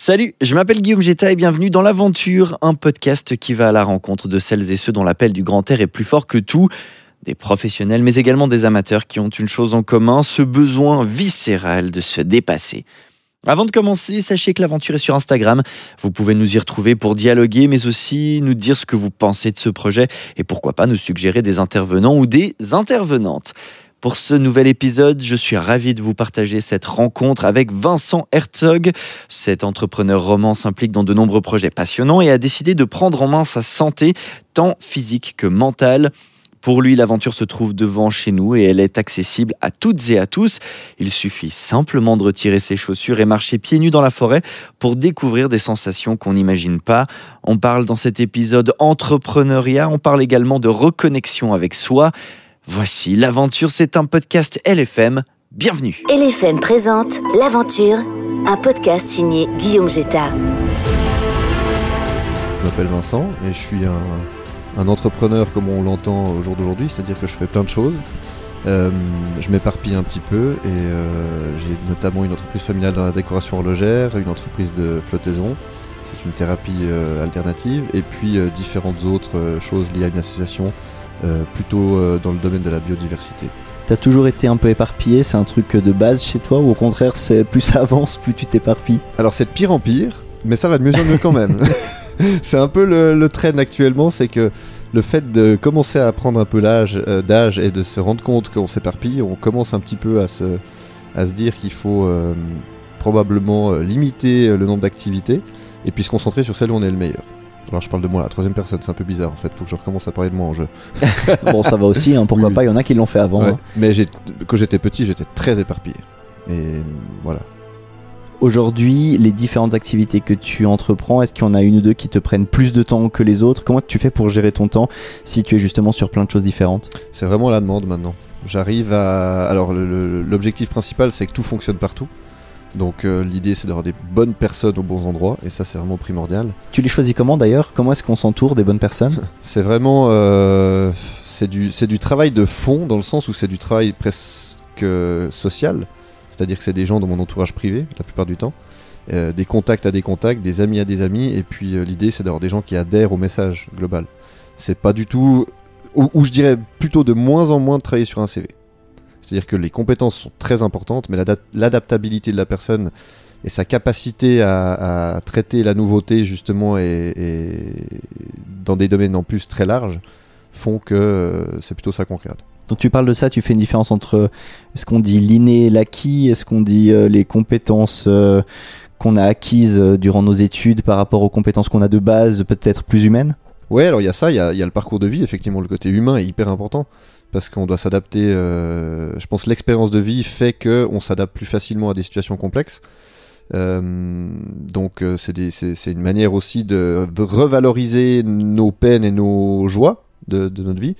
Salut, je m'appelle Guillaume Jetta et bienvenue dans l'Aventure, un podcast qui va à la rencontre de celles et ceux dont l'appel du grand air est plus fort que tout. Des professionnels, mais également des amateurs qui ont une chose en commun, ce besoin viscéral de se dépasser. Avant de commencer, sachez que l'aventure est sur Instagram. Vous pouvez nous y retrouver pour dialoguer, mais aussi nous dire ce que vous pensez de ce projet et pourquoi pas nous suggérer des intervenants ou des intervenantes. Pour ce nouvel épisode, je suis ravi de vous partager cette rencontre avec Vincent Herzog. Cet entrepreneur roman s'implique dans de nombreux projets passionnants et a décidé de prendre en main sa santé, tant physique que mentale. Pour lui, l'aventure se trouve devant chez nous et elle est accessible à toutes et à tous. Il suffit simplement de retirer ses chaussures et marcher pieds nus dans la forêt pour découvrir des sensations qu'on n'imagine pas. On parle dans cet épisode entrepreneuriat, on parle également de reconnexion avec soi. Voici l'aventure, c'est un podcast LFM. Bienvenue. LFM présente L'aventure, un podcast signé Guillaume Jetta. Je m'appelle Vincent et je suis un, un entrepreneur comme on l'entend au jour d'aujourd'hui, c'est-à-dire que je fais plein de choses. Euh, je m'éparpille un petit peu et euh, j'ai notamment une entreprise familiale dans la décoration horlogère, une entreprise de flottaison, c'est une thérapie euh, alternative, et puis euh, différentes autres euh, choses liées à une association euh, plutôt euh, dans le domaine de la biodiversité. T'as toujours été un peu éparpillé, c'est un truc de base chez toi ou au contraire c'est plus ça avance, plus tu t'éparpilles? Alors c'est de pire en pire, mais ça va de mieux en mieux quand même. c'est un peu le, le trend actuellement, c'est que le fait de commencer à prendre un peu l'âge euh, d'âge et de se rendre compte qu'on s'éparpille, on commence un petit peu à se, à se dire qu'il faut euh, probablement limiter le nombre d'activités et puis se concentrer sur celle où on est le meilleur. Alors je parle de moi, la troisième personne, c'est un peu bizarre en fait, faut que je recommence à parler de moi en jeu. Bon ça va aussi, hein, pourquoi Oui, pas, il y en a qui l'ont fait avant. Ouais. hein. Mais quand j'étais petit, j'étais très éparpillé. Et voilà. Aujourd'hui, les différentes activités que tu entreprends, est-ce qu'il y en a une ou deux qui te prennent plus de temps que les autres? Comment tu fais pour gérer ton temps si tu es justement sur plein de choses différentes? C'est vraiment la demande maintenant. J'arrive à. Alors, l'objectif principal, c'est que tout fonctionne partout. Donc, euh, l'idée, c'est d'avoir des bonnes personnes aux bons endroits, et ça, c'est vraiment primordial. Tu les choisis comment d'ailleurs? Comment est-ce qu'on s'entoure des bonnes personnes? C'est vraiment. euh, c'est du, c'est du travail de fond, dans le sens où c'est du travail presque social. C'est-à-dire que c'est des gens dans mon entourage privé, la plupart du temps. Euh, des contacts à des contacts, des amis à des amis, et puis l'idée, c'est d'avoir des gens qui adhèrent au message global. C'est pas du tout. Ou, ou je dirais plutôt de moins en moins de travailler sur un CV. C'est-à-dire que les compétences sont très importantes, mais l'ada- l'adaptabilité de la personne et sa capacité à, à traiter la nouveauté justement et, et dans des domaines en plus très larges font que euh, c'est plutôt ça qu'on regarde. Donc tu parles de ça, tu fais une différence entre euh, est-ce qu'on dit l'inné et l'acquis, est-ce qu'on dit euh, les compétences euh, qu'on a acquises euh, durant nos études par rapport aux compétences qu'on a de base, peut-être plus humaines? Ouais, alors il y a ça, il y a, il y a le parcours de vie, effectivement, le côté humain est hyper important parce qu'on doit s'adapter. euh, je pense l'expérience de vie fait que on s'adapte plus facilement à des situations complexes. Euh, donc euh, c'est une manière aussi de revaloriser nos peines et nos joies de notre vie.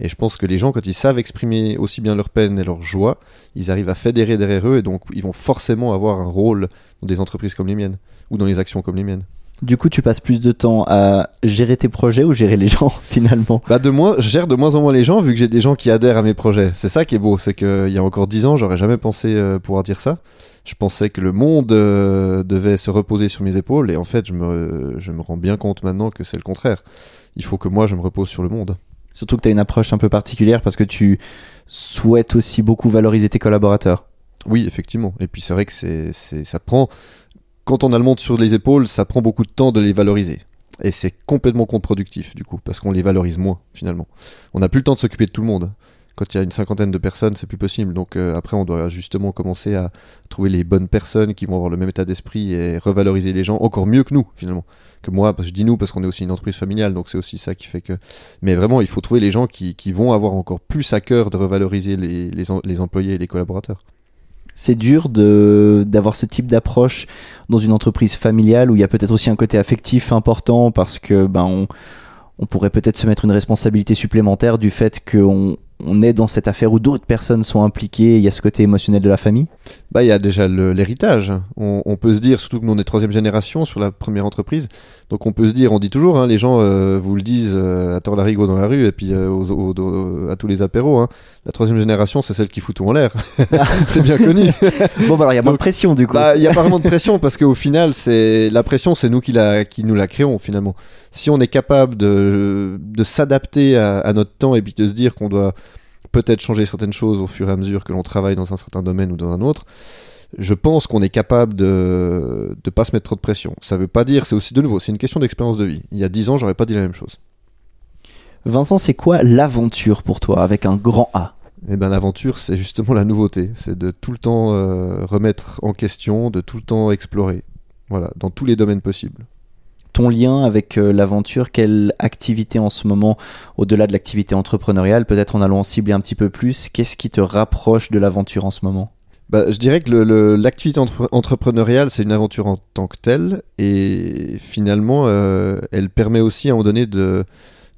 Et je pense que les gens, quand ils savent exprimer aussi bien leurs peines et leurs joies, ils arrivent à fédérer derrière eux et donc ils vont forcément avoir un rôle dans des entreprises comme les miennes ou dans les actions comme les miennes. Du coup, tu passes plus de temps à gérer tes projets ou gérer les gens finalement? Bah de moins, je gère de moins en moins les gens vu que j'ai des gens qui adhèrent à mes projets. C'est ça qui est beau, c'est qu'il y a encore dix ans, j'aurais jamais pensé euh, pouvoir dire ça. Je pensais que le monde euh, devait se reposer sur mes épaules et en fait, je me, je me rends bien compte maintenant que c'est le contraire. Il faut que moi, je me repose sur le monde. Surtout que tu as une approche un peu particulière parce que tu souhaites aussi beaucoup valoriser tes collaborateurs. Oui, effectivement. Et puis c'est vrai que c'est, c'est, ça prend, quand on a le monde sur les épaules, ça prend beaucoup de temps de les valoriser. Et c'est complètement contre-productif du coup, parce qu'on les valorise moins finalement. On n'a plus le temps de s'occuper de tout le monde. Quand il y a une cinquantaine de personnes, c'est plus possible. Donc euh, après, on doit justement commencer à trouver les bonnes personnes qui vont avoir le même état d'esprit et revaloriser les gens encore mieux que nous finalement. Que moi, je dis nous parce qu'on est aussi une entreprise familiale, donc c'est aussi ça qui fait que. Mais vraiment, il faut trouver les gens qui, vont avoir encore plus à cœur de revaloriser les employés et les collaborateurs. C'est dur d'avoir ce type d'approche dans une entreprise familiale où il y a peut-être aussi un côté affectif important parce que ben on, on pourrait peut-être se mettre une responsabilité supplémentaire du fait qu'on on est dans cette affaire où d'autres personnes sont impliquées, il y a ce côté émotionnel de la famille Bah, il y a déjà l'héritage. On, on peut se dire, surtout que nous on est troisième génération sur la première entreprise, donc on peut se dire, on dit toujours, hein, les gens euh, vous le disent euh, à tort la rigo dans la rue et puis euh, aux- aux- aux- à tous les apéros. hein, la troisième génération, c'est celle qui fout tout en l'air. c'est bien connu. Bon, bah alors il y a moins de pression du coup. Bah, il y a pas vraiment de pression parce qu'au final, c'est la pression, c'est nous qui la, qui nous la créons finalement. Si on est capable de, de s'adapter à, à notre temps et puis de se dire qu'on doit peut-être changer certaines choses au fur et à mesure que l'on travaille dans un certain domaine ou dans un autre, je pense qu'on est capable de ne pas se mettre trop de pression. Ça veut pas dire, c'est aussi de nouveau, c'est une question d'expérience de vie. Il y a 10 ans, j'aurais pas dit la même chose. Vincent, c'est quoi l'aventure pour toi avec un grand A? Eh ben l'aventure, c'est justement la nouveauté. C'est de tout le temps euh, remettre en question, de tout le temps explorer. Voilà, dans tous les domaines possibles. Ton lien avec euh, l'aventure, quelle activité en ce moment, au-delà de l'activité entrepreneuriale, peut-être en allant cibler un petit peu plus, qu'est-ce qui te rapproche de l'aventure en ce moment? Bah, je dirais que l'activité entre- entrepreneuriale, c'est une aventure en tant que telle, et finalement, euh, elle permet aussi à un moment donné de,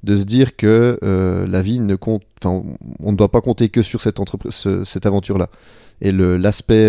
se dire que euh, la vie ne compte, enfin, on ne doit pas compter que sur cette, ce- cette aventure-là. Et l'aspect,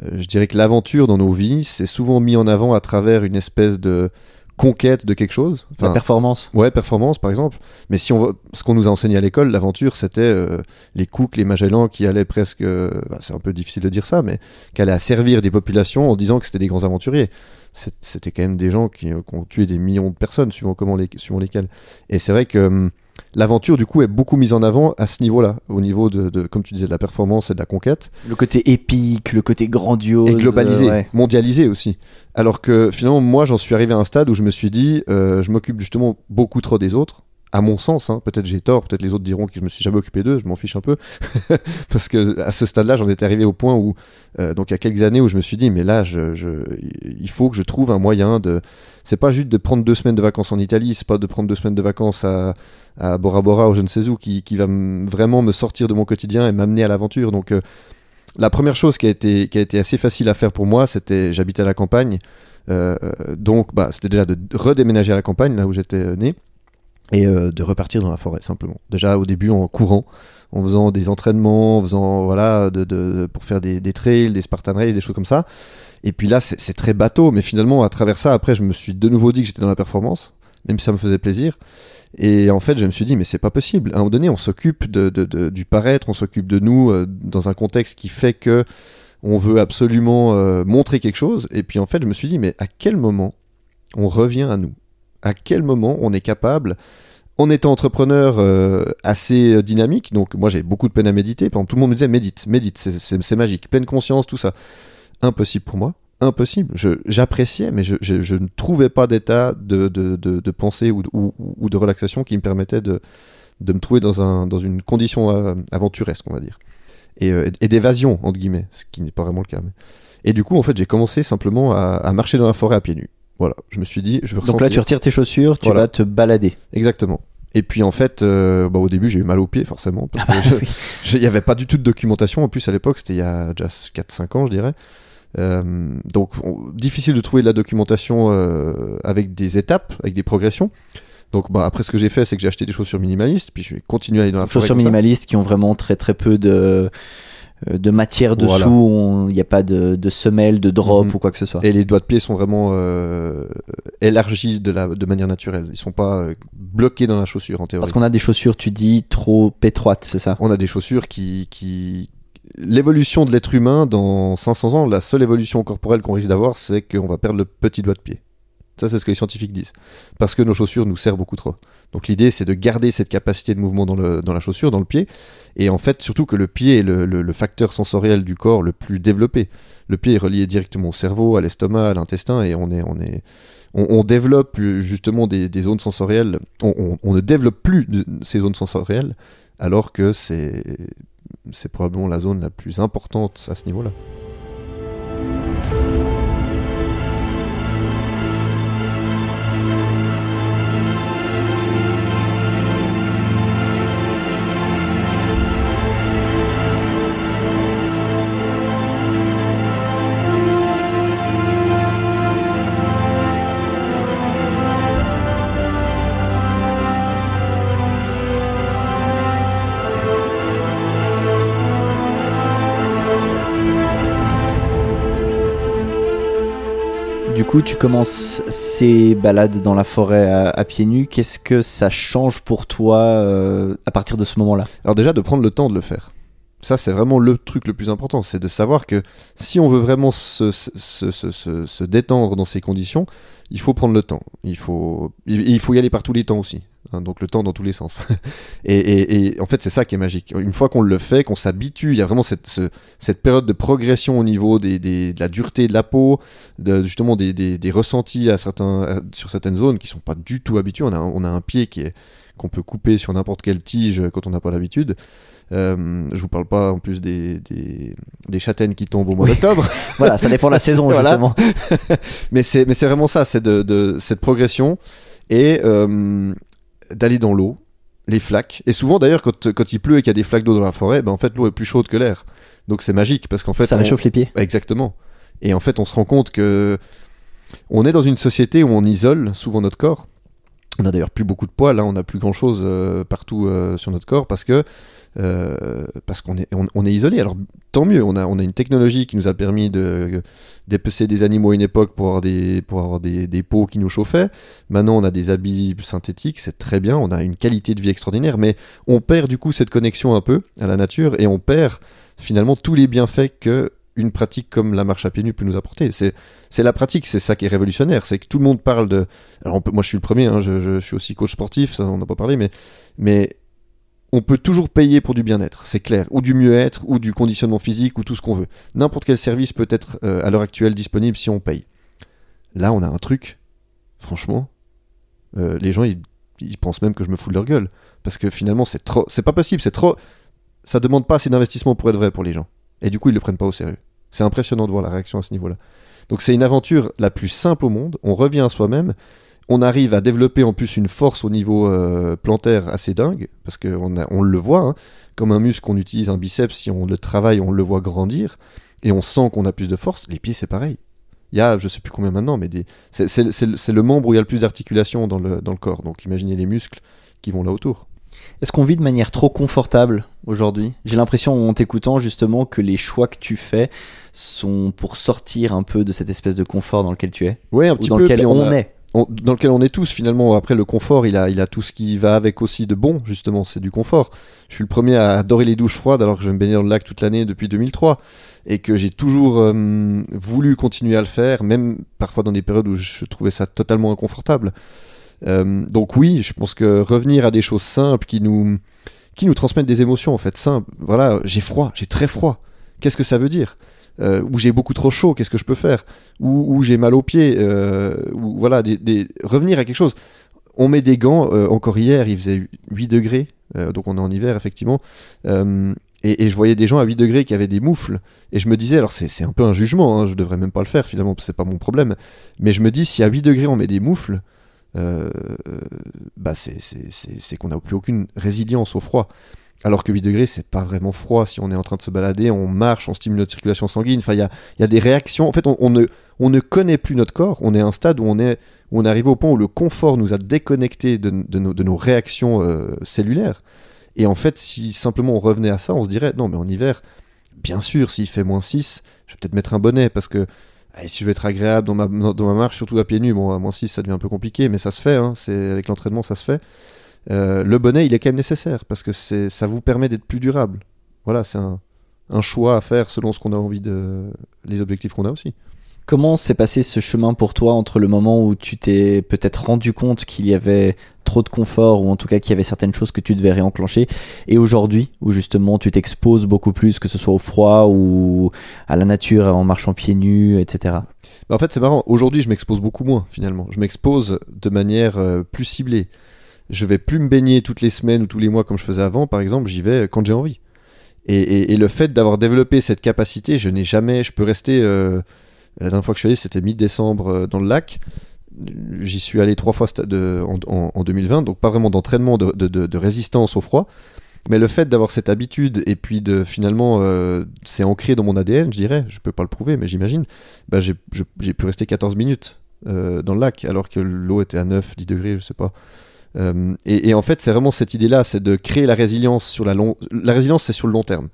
je dirais que l'aventure dans nos vies, c'est souvent mis en avant à travers une espèce de conquête de quelque chose. La Enfin, performance Ouais, performance par exemple. Mais si on ce qu'on nous a enseigné à l'école, l'aventure, c'était euh, les Cook, les Magellan qui allaient presque, euh, bah, c'est un peu difficile de dire ça, mais qui allaient à servir des populations en disant que c'était des grands aventuriers. C'était quand même des gens qui, euh, qui ont tué des millions de personnes, suivant comment les, suivant lesquels. Et c'est vrai que hum, l'aventure, du coup, est beaucoup mise en avant à ce niveau-là, au niveau de, de, comme tu disais, de la performance et de la conquête Le côté épique, le côté grandiose. et globalisé, euh, ouais. mondialisé aussi. Alors que finalement, moi, j'en suis arrivé à un stade où je me suis dit, euh, je m'occupe justement beaucoup trop des autres. À mon sens, hein. peut-être j'ai tort, peut-être les autres diront que je me suis jamais occupé d'eux, je m'en fiche un peu, parce que à ce stade-là, j'en étais arrivé au point où, euh, donc il y a quelques années, où je me suis dit, mais là, il faut que je trouve un moyen de, c'est pas juste de prendre deux semaines de vacances en Italie, c'est pas de prendre deux semaines de vacances à, Bora Bora ou je ne sais où qui, va vraiment me sortir de mon quotidien et m'amener à l'aventure. Donc euh, la première chose qui a été, assez facile à faire pour moi, c'était j'habitais à la campagne. Euh, donc bah, c'était déjà de redéménager à la campagne, là où j'étais né, et euh, de repartir dans la forêt simplement. Déjà au début en courant, en faisant des entraînements, en faisant voilà, de, de- pour faire des, des trails, des Spartan Race, des choses comme ça. Et puis là c'est très bateau, mais finalement à travers ça, après je me suis de nouveau dit que j'étais dans la performance, même si ça me faisait plaisir. Et en fait, je me suis dit, mais c'est pas possible. À un moment donné, on s'occupe de- de- du paraître, on s'occupe de nous euh, dans un contexte qui fait que on veut absolument euh, montrer quelque chose. Et puis en fait, je me suis dit, mais à quel moment on revient à nous? À quel moment on est capable en étant entrepreneur euh, assez euh, dynamique, donc moi j'ai beaucoup de peine à méditer, par exemple tout le monde me disait médite, médite, c'est- magique, pleine conscience, tout ça. Impossible pour moi, impossible. J'appréciais, mais je, ne trouvais pas d'état de, pensée ou de, relaxation qui me permettait de, me trouver dans, un, dans une condition euh, aventuresque, on va dire. Et, d'évasion, entre guillemets, ce qui n'est pas vraiment le cas. Et du coup, en fait, j'ai commencé simplement à, à marcher dans la forêt à pieds nus. Voilà, je me suis dit, je veux Donc là, tu retires tes chaussures, tu Voilà. vas te balader. Exactement. Et puis en fait, euh, bah, au début, j'ai eu mal aux pieds, forcément. Parce je- je- il n'y avait pas du tout de documentation. En plus, à l'époque, c'était il y a déjà 4-5 ans, je dirais. Euh, donc, on- difficile de trouver de la documentation euh, avec des étapes, avec des progressions. Donc, bah, après, ce que j'ai fait, c'est que j'ai acheté des chaussures minimalistes, puis je vais continuer à aller dans la Chaussures minimalistes qui ont vraiment très très peu de, de matière dessous, Voilà. il n'y a pas de, de semelle, de drop Mhm. ou quoi que ce soit. Et les doigts de pied sont vraiment euh, élargis de, la, de manière naturelle. Ils sont pas euh, bloqués dans la chaussure en théorie. Parce qu'on a des chaussures, tu dis, trop étroites, c'est ça? On a des chaussures qui, qui... l'évolution de l'être humain dans 500 ans, la seule évolution corporelle qu'on risque d'avoir, c'est qu'on va perdre le petit doigt de pied. Ça, c'est ce que les scientifiques disent. Parce que nos chaussures nous servent beaucoup trop. Donc l'idée, c'est de garder cette capacité de mouvement dans, la chaussure, dans le pied. Et en fait, surtout que le pied est le, facteur sensoriel du corps le plus développé. Le pied est relié directement au cerveau, à l'estomac, à l'intestin, et on développe euh, justement des, zones sensorielles. On, ne développe plus ces zones sensorielles, alors que c'est probablement la zone la plus importante à ce niveau-là. Coup, tu commences ces balades dans la forêt à, pieds nus. Qu'est-ce que ça change pour toi euh, à partir de ce moment-là? Alors déjà de prendre le temps de le faire. Ça c'est vraiment le truc le plus important, c'est de savoir que si on veut vraiment se, détendre dans ces conditions, il faut prendre le temps. Il faut, il faut y aller par tous les temps aussi. Hein, donc le temps dans tous les sens. et, et- et en fait c'est ça qui est magique. Une fois qu'on le fait, qu'on s'habitue, il y a vraiment cette, ce- cette période de progression au niveau des, des- de la dureté de la peau, de, justement des, des- des ressentis à certains, à- sur certaines zones qui sont pas du tout habitués. On a, on a un pied qui est qu'on peut couper sur n'importe quelle tige quand on n'a pas l'habitude. Euh, je vous parle pas en plus des, des, des châtaignes qui tombent au mois d'octobre, Voilà, ça dépend de la saison justement. mais c'est mais c'est vraiment ça, c'est de, de cette progression et euh, d'aller dans l'eau, les flaques. Et souvent d'ailleurs quand, quand il pleut et qu'il y a des flaques d'eau dans la forêt, ben en fait l'eau est plus chaude que l'air. Donc c'est magique parce qu'en fait ça on- réchauffe les pieds. Exactement. Et en fait, on se rend compte que on est dans une société où on isole souvent notre corps. On a d'ailleurs plus beaucoup de poils, là, on n'a plus grand chose partout euh, sur notre corps parce que euh, parce qu'on est on, est isolé. Alors tant mieux, on a une technologie qui nous a permis de dépecer des animaux à une époque pour avoir des pour des peaux qui nous chauffaient. Maintenant, on a des habits synthétiques, c'est très bien, on a une qualité de vie extraordinaire, mais on perd du coup cette connexion un peu à la nature et on perd finalement tous les bienfaits que une pratique comme la marche à pieds nus peut nous apporter. C'est, la pratique, c'est ça qui est révolutionnaire. C'est que tout le monde parle de. Alors, moi, je suis le premier, hein, je, je- je suis aussi coach sportif, ça, on n'a pas parlé, mais, mais on peut toujours payer pour du bien-être, c'est clair. Ou du mieux-être, ou du conditionnement physique, ou tout ce qu'on veut. N'importe quel service peut être euh, à l'heure actuelle disponible si on paye. Là, on a un truc, franchement, euh, les gens, ils, ils pensent même que je me fous de leur gueule. Parce que finalement, c'est trop. C'est pas possible, c'est trop. Ça demande pas assez d'investissement pour être vrai pour les gens. Et du coup, ils le prennent pas au sérieux. C'est impressionnant de voir la réaction à ce niveau-là. Donc c'est une aventure la plus simple au monde. On revient à soi-même. On arrive à développer en plus une force au niveau euh, plantaire assez dingue, parce qu'on on le voit, hein, comme un muscle qu'on utilise, un biceps, si on le travaille, on le voit grandir, et on sent qu'on a plus de force. Les pieds, c'est pareil. Il y a, je sais plus combien maintenant, mais c'est le membre où il y a le plus d'articulation dans le, dans le corps. Donc imaginez les muscles qui vont là autour. Est-ce qu'on vit de manière trop confortable aujourd'hui? J'ai l'impression en t'écoutant justement que les choix que tu fais sont pour sortir un peu de cette espèce de confort dans lequel tu es? Oui, un ou petit dans peu. lequel on, a- est? on- dans lequel on est tous finalement. Après le confort, il a, il a tout ce qui va avec aussi de bon, justement, c'est du confort. Je suis le premier à adorer les douches froides alors que je vais me baigner dans le lac toute l'année depuis 2003 et que j'ai toujours euh, voulu continuer à le faire, même parfois dans des périodes où je trouvais ça totalement inconfortable. Euh, donc oui, je pense que revenir à des choses simples qui nous, qui nous transmettent des émotions en fait simples. Voilà, j'ai froid, j'ai très froid. Qu'est-ce que ça veut dire? Euh, Ou j'ai beaucoup trop chaud, qu'est-ce que je peux faire? Ou, ou j'ai mal aux pieds, euh, ou voilà, des, revenir à quelque chose. On met des gants, encore hier il faisait 8 degrés, donc on est en hiver effectivement, et, je voyais des gens à 8 degrés qui avaient des moufles, et je me disais, alors c'est c'est un peu un jugement, hein, je devrais même pas le faire finalement, c'est pas mon problème, mais je me dis, si à 8 degrés on met des moufles, euh, bah c'est qu'on n'a plus aucune résilience au froid. Alors que 8 degrés, c'est pas vraiment froid. Si on est en train de se balader, on marche, on stimule notre circulation sanguine. Enfin, il y a, y a des réactions. En fait, on, ne, on ne connaît plus notre corps. On est à un stade où on est, où on est arrivé au point où le confort nous a déconnectés de, de nos, de nos réactions euh, cellulaires. Et en fait, si simplement on revenait à ça, on se dirait non, mais en hiver, bien sûr, s'il fait moins 6, je vais peut-être mettre un bonnet parce que eh, si je veux être agréable dans ma, marche, surtout à pieds nus, bon, à moins 6, ça devient un peu compliqué, mais ça se fait. Hein, avec l'entraînement, ça se fait. Euh, le bonnet, il est quand même nécessaire parce que ça vous permet d'être plus durable. Voilà, c'est un, un choix à faire selon ce qu'on a envie de. les objectifs qu'on a aussi. Comment s'est passé ce chemin pour toi entre le moment où tu t'es peut-être rendu compte qu'il y avait trop de confort ou en tout cas qu'il y avait certaines choses que tu devais réenclencher et aujourd'hui où justement tu t'exposes beaucoup plus que ce soit au froid ou à la nature en marchant pieds nus etc. Bah, en fait, c'est marrant. Aujourd'hui, je m'expose beaucoup moins finalement. Je m'expose de manière euh, plus ciblée. Je vais plus me baigner toutes les semaines ou tous les mois comme je faisais avant. Par exemple, j'y vais quand j'ai envie. Et, et- et le fait d'avoir développé cette capacité, je n'ai jamais. Je peux rester. euh, la dernière fois que je suis allé, c'était mi-décembre euh, dans le lac. J'y suis allé trois fois en, en- en 2020, donc pas vraiment d'entraînement, de, résistance au froid. Mais le fait d'avoir cette habitude et puis de finalement, euh, c'est ancré dans mon ADN, je dirais. Je peux pas le prouver, mais j'imagine. Bah, j'ai pu rester 14 minutes euh, dans le lac alors que l'eau était à 9, 10 degrés, je sais pas. Euh, et, et en fait, c'est vraiment cette idée-là, c'est de créer la résilience sur la long... La résilience, c'est sur le long terme.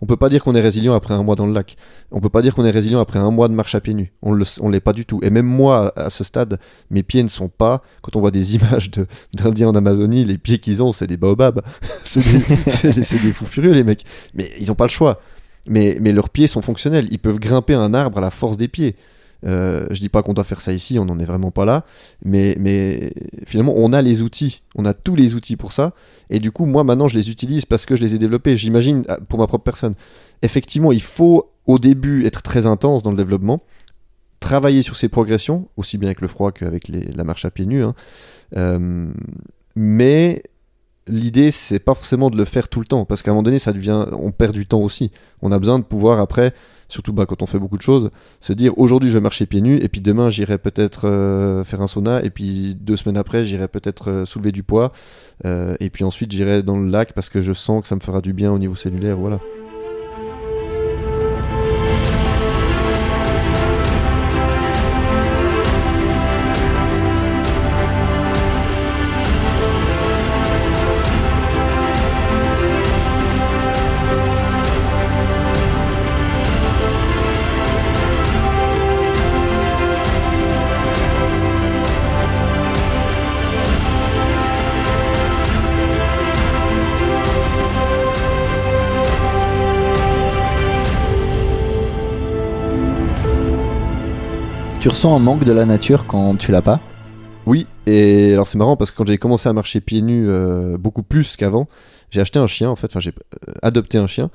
On peut pas dire qu'on est résilient après un mois dans le lac. On peut pas dire qu'on est résilient après un mois de marche à pieds nus. On le, on l'est pas du tout. Et même moi, à ce stade, mes pieds ne sont pas. Quand on voit des images de, d'Indiens en Amazonie, les pieds qu'ils ont, c'est des baobabs. c'est, des, fous furieux, les mecs. Mais ils ont pas le choix. Mais, mais leurs pieds sont fonctionnels. Ils peuvent grimper un arbre à la force des pieds. Euh, je dis pas qu'on doit faire ça ici, on n'en est vraiment pas là, mais, finalement on a les outils, on a tous les outils pour ça, et du coup moi maintenant je les utilise parce que je les ai développés, j'imagine ah, pour ma propre personne. Effectivement il faut au début être très intense dans le développement, travailler sur ses progressions, aussi bien avec le froid qu'avec la marche à pieds nus, hein. Euh, mais l'idée c'est pas forcément de le faire tout le temps, parce qu'à un moment donné ça devient, on perd du temps aussi, on a besoin de pouvoir après surtout bah, quand on fait beaucoup de choses, se dire aujourd'hui je vais marcher pieds nus et puis demain j'irai peut-être euh, faire un sauna et puis deux semaines après j'irai peut-être euh, soulever du poids euh, et puis ensuite j'irai dans le lac parce que je sens que ça me fera du bien au niveau cellulaire, voilà. Tu ressens un manque de la nature quand tu l'as pas Oui, et alors c'est marrant parce que quand j'ai commencé à marcher pieds nus euh, beaucoup plus qu'avant, j'ai acheté un chien en fait, enfin j'ai euh, adopté un chien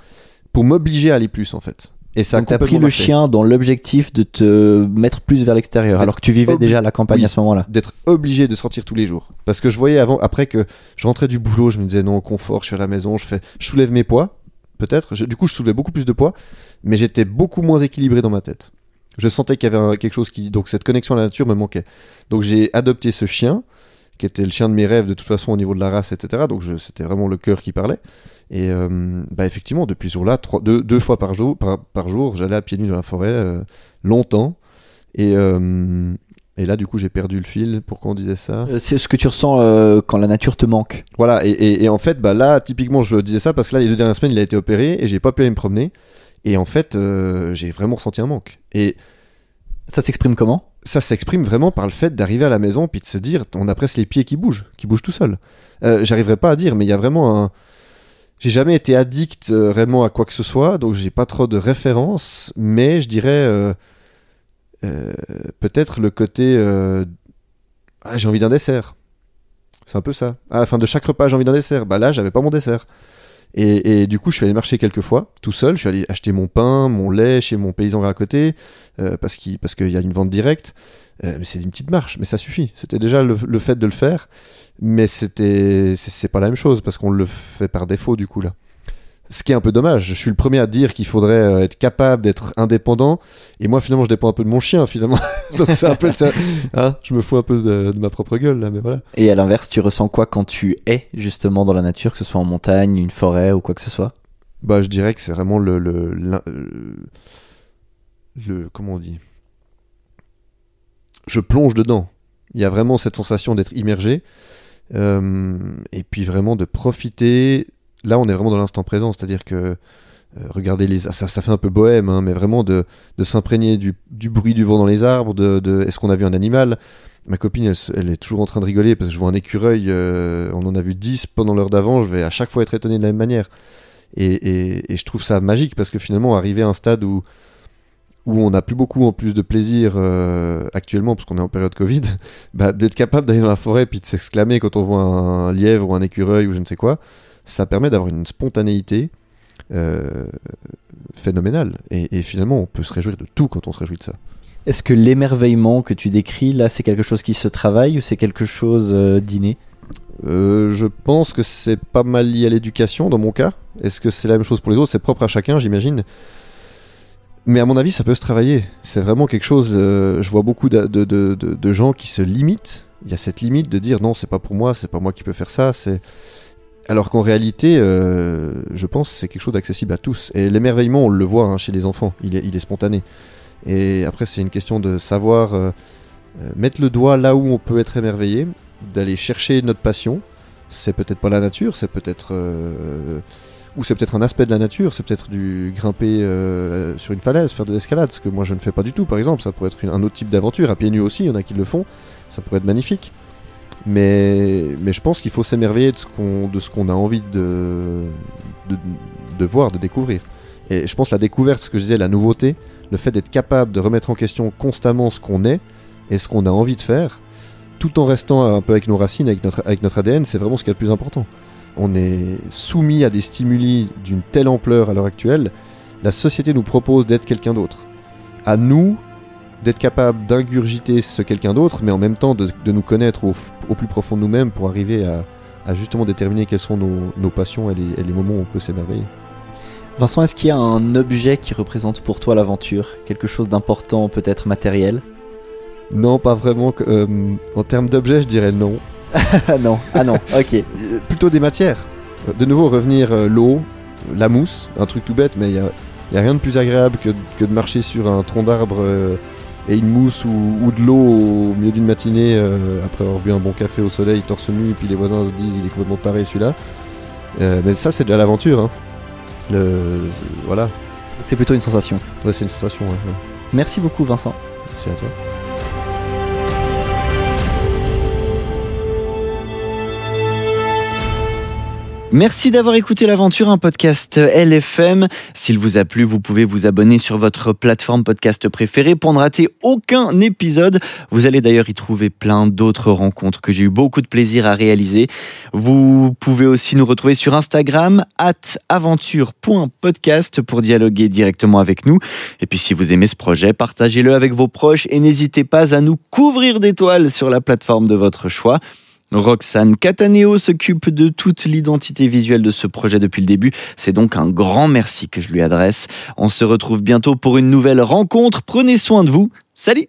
pour m'obliger à aller plus en fait. Et ça Donc t'as pris le chien dans l'objectif de te mettre plus vers l'extérieur, alors que tu vivais déjà à la campagne Oui. à ce moment-là. d'être obligé de sortir tous les jours. Parce que je voyais avant, après que je rentrais du boulot, je me disais non, confort, je suis à la maison, je fais, je soulève mes poids, peut-être. Du coup, je soulevais beaucoup plus de poids, mais j'étais beaucoup moins équilibré dans ma tête. Je sentais qu'il y avait un- quelque chose qui, donc cette connexion à la nature me manquait. Donc j'ai adopté ce chien, qui était le chien de mes rêves de toute façon au niveau de la race, etc. Donc je- c'était vraiment le cœur qui parlait. Et euh, bah effectivement, depuis ce jour-là, trois- deux, deux fois par jour, par, par jour, j'allais à pieds nus dans la forêt euh, longtemps. Et, euh, et là, du coup, j'ai perdu le fil. Pourquoi on disait ça? C'est ce que tu ressens euh, quand la nature te manque. Voilà. Et, et- et en fait, bah là, typiquement, je disais ça parce que là, les deux dernières semaines, il a été opéré et j'ai pas pu aller me promener. Et en fait, euh, j'ai vraiment ressenti un manque. Et Ça s'exprime comment? ça s'exprime vraiment par le fait d'arriver à la maison puis de se dire, on a presque les pieds qui bougent, qui bougent tout seuls. Euh, J'arriverai pas à dire, mais il y a vraiment un. J'ai jamais été addict euh, vraiment à quoi que ce soit, donc j'ai pas trop de références, mais je dirais euh, euh, peut-être le côté. euh, ah, j'ai envie d'un dessert. C'est un peu ça. À la fin de chaque repas, j'ai envie d'un dessert. Bah là, j'avais pas mon dessert. Et, et du coup, je suis allé marcher quelques fois, tout seul. Je suis allé acheter mon pain, mon lait chez mon paysan à côté, euh, parce qu'il parce qu'il y a une vente directe. Euh, mais c'est une petite marche, mais ça suffit. C'était déjà le, le fait de le faire, mais c'était c'est pas la même chose parce qu'on le fait par défaut du coup là. Ce qui est un peu dommage. Je suis le premier à dire qu'il faudrait euh, être capable d'être indépendant, et moi finalement je dépends un peu de mon chien finalement. Donc c'est un peu ça. Hein je me fous un peu de, de ma propre gueule là, mais voilà. Et à l'inverse, tu ressens quoi quand tu es justement dans la nature, que ce soit en montagne, une forêt ou quoi que ce soit? Bah, je dirais que c'est vraiment le, le, le- comment on dit? Je plonge dedans. Il y a vraiment cette sensation d'être immergé euh, et puis vraiment de profiter. Là, on est vraiment dans l'instant présent, c'est-à-dire que euh, regarder les, ça, fait un peu bohème, hein, mais vraiment de, s'imprégner du, bruit du vent dans les arbres. De, est-ce qu'on a vu un animal? Ma copine, elle, est toujours en train de rigoler parce que je vois un écureuil. euh, on en a vu 10 pendant l'heure d'avant. Je vais à chaque fois être étonné de la même manière. Et, je trouve ça magique parce que finalement, arriver à un stade où, où on n'a plus beaucoup en plus de plaisir euh, actuellement, parce qu'on est en période Covid, bah, d'être capable d'aller dans la forêt puis de s'exclamer quand on voit un lièvre ou un écureuil ou je ne sais quoi, ça permet d'avoir une spontanéité euh, phénoménale. Et, et finalement, on peut se réjouir de tout quand on se réjouit de ça. Est-ce que l'émerveillement que tu décris là, c'est quelque chose qui se travaille ou c'est quelque chose euh, d'inné? Euh, je pense que c'est pas mal lié à l'éducation dans mon cas. Est-ce que c'est la même chose pour les autres? C'est propre à chacun, j'imagine. Mais à mon avis, ça peut se travailler. C'est vraiment quelque chose. euh, je vois beaucoup de, de- de- de- de gens qui se limitent. Il y a cette limite de dire non, c'est pas pour moi, c'est pas moi qui peux faire ça. C'est alors qu'en réalité, euh, je pense que c'est quelque chose d'accessible à tous. Et l'émerveillement, on le voit hein, chez les enfants. Il est, spontané. Et après, c'est une question de savoir euh, euh, mettre le doigt là où on peut être émerveillé, d'aller chercher notre passion. C'est peut-être pas la nature, c'est peut-être ou c'est peut-être un aspect de la nature, c'est peut-être du grimper sur une falaise, faire de l'escalade, ce que moi je ne fais pas du tout par exemple, ça pourrait être un autre type d'aventure, à pieds nus aussi, il y en a qui le font, ça pourrait être magnifique. Mais, je pense qu'il faut s'émerveiller de ce qu'on a envie de voir, de découvrir. Et je pense la découverte, ce que je disais, la nouveauté, le fait d'être capable de remettre en question constamment ce qu'on est et ce qu'on a envie de faire, tout en restant un peu avec nos racines, avec notre, avec notre ADN, c'est vraiment ce qui est le plus important. On est soumis à des stimuli d'une telle ampleur à l'heure actuelle, la société nous propose d'être quelqu'un d'autre. À nous d'être capable d'ingurgiter ce quelqu'un d'autre, mais en même temps de, de nous connaître au, au plus profond de nous-mêmes pour arriver à, à justement déterminer quelles sont nos, nos passions et les, et les moments où on peut s'émerveiller. Vincent, est-ce qu'il y a un objet qui représente pour toi l'aventure? Quelque chose d'important, peut-être matériel? Non, pas vraiment. euh, en termes d'objets, je dirais non. Ah non, ah non, ok. Euh, plutôt des matières. Euh, De nouveau, revenir euh, l'eau, la mousse, un truc tout bête, mais il n'y a, y a rien de plus agréable que, que de marcher sur un tronc d'arbre euh, et une mousse ou, ou de l'eau au milieu d'une matinée euh, après avoir bu un bon café au soleil, torse nu, et puis les voisins se disent il est complètement taré celui-là. Euh, mais ça, c'est déjà l'aventure. Hein. Le, voilà, C'est plutôt une sensation. Ouais, c'est une sensation. ouais, ouais. Merci beaucoup, Vincent. Merci à toi. Merci d'avoir écouté l'aventure, un podcast LFM. S'il vous a plu, vous pouvez vous abonner sur votre plateforme podcast préférée pour ne rater aucun épisode. Vous allez d'ailleurs y trouver plein d'autres rencontres que j'ai eu beaucoup de plaisir à réaliser. Vous pouvez aussi nous retrouver sur Instagram, at aventure.podcast pour dialoguer directement avec nous. Et puis si vous aimez ce projet, partagez-le avec vos proches et n'hésitez pas à nous couvrir d'étoiles sur la plateforme de votre choix. Roxane Cataneo s'occupe de toute l'identité visuelle de ce projet depuis le début. C'est donc un grand merci que je lui adresse. On se retrouve bientôt pour une nouvelle rencontre. Prenez soin de vous. Salut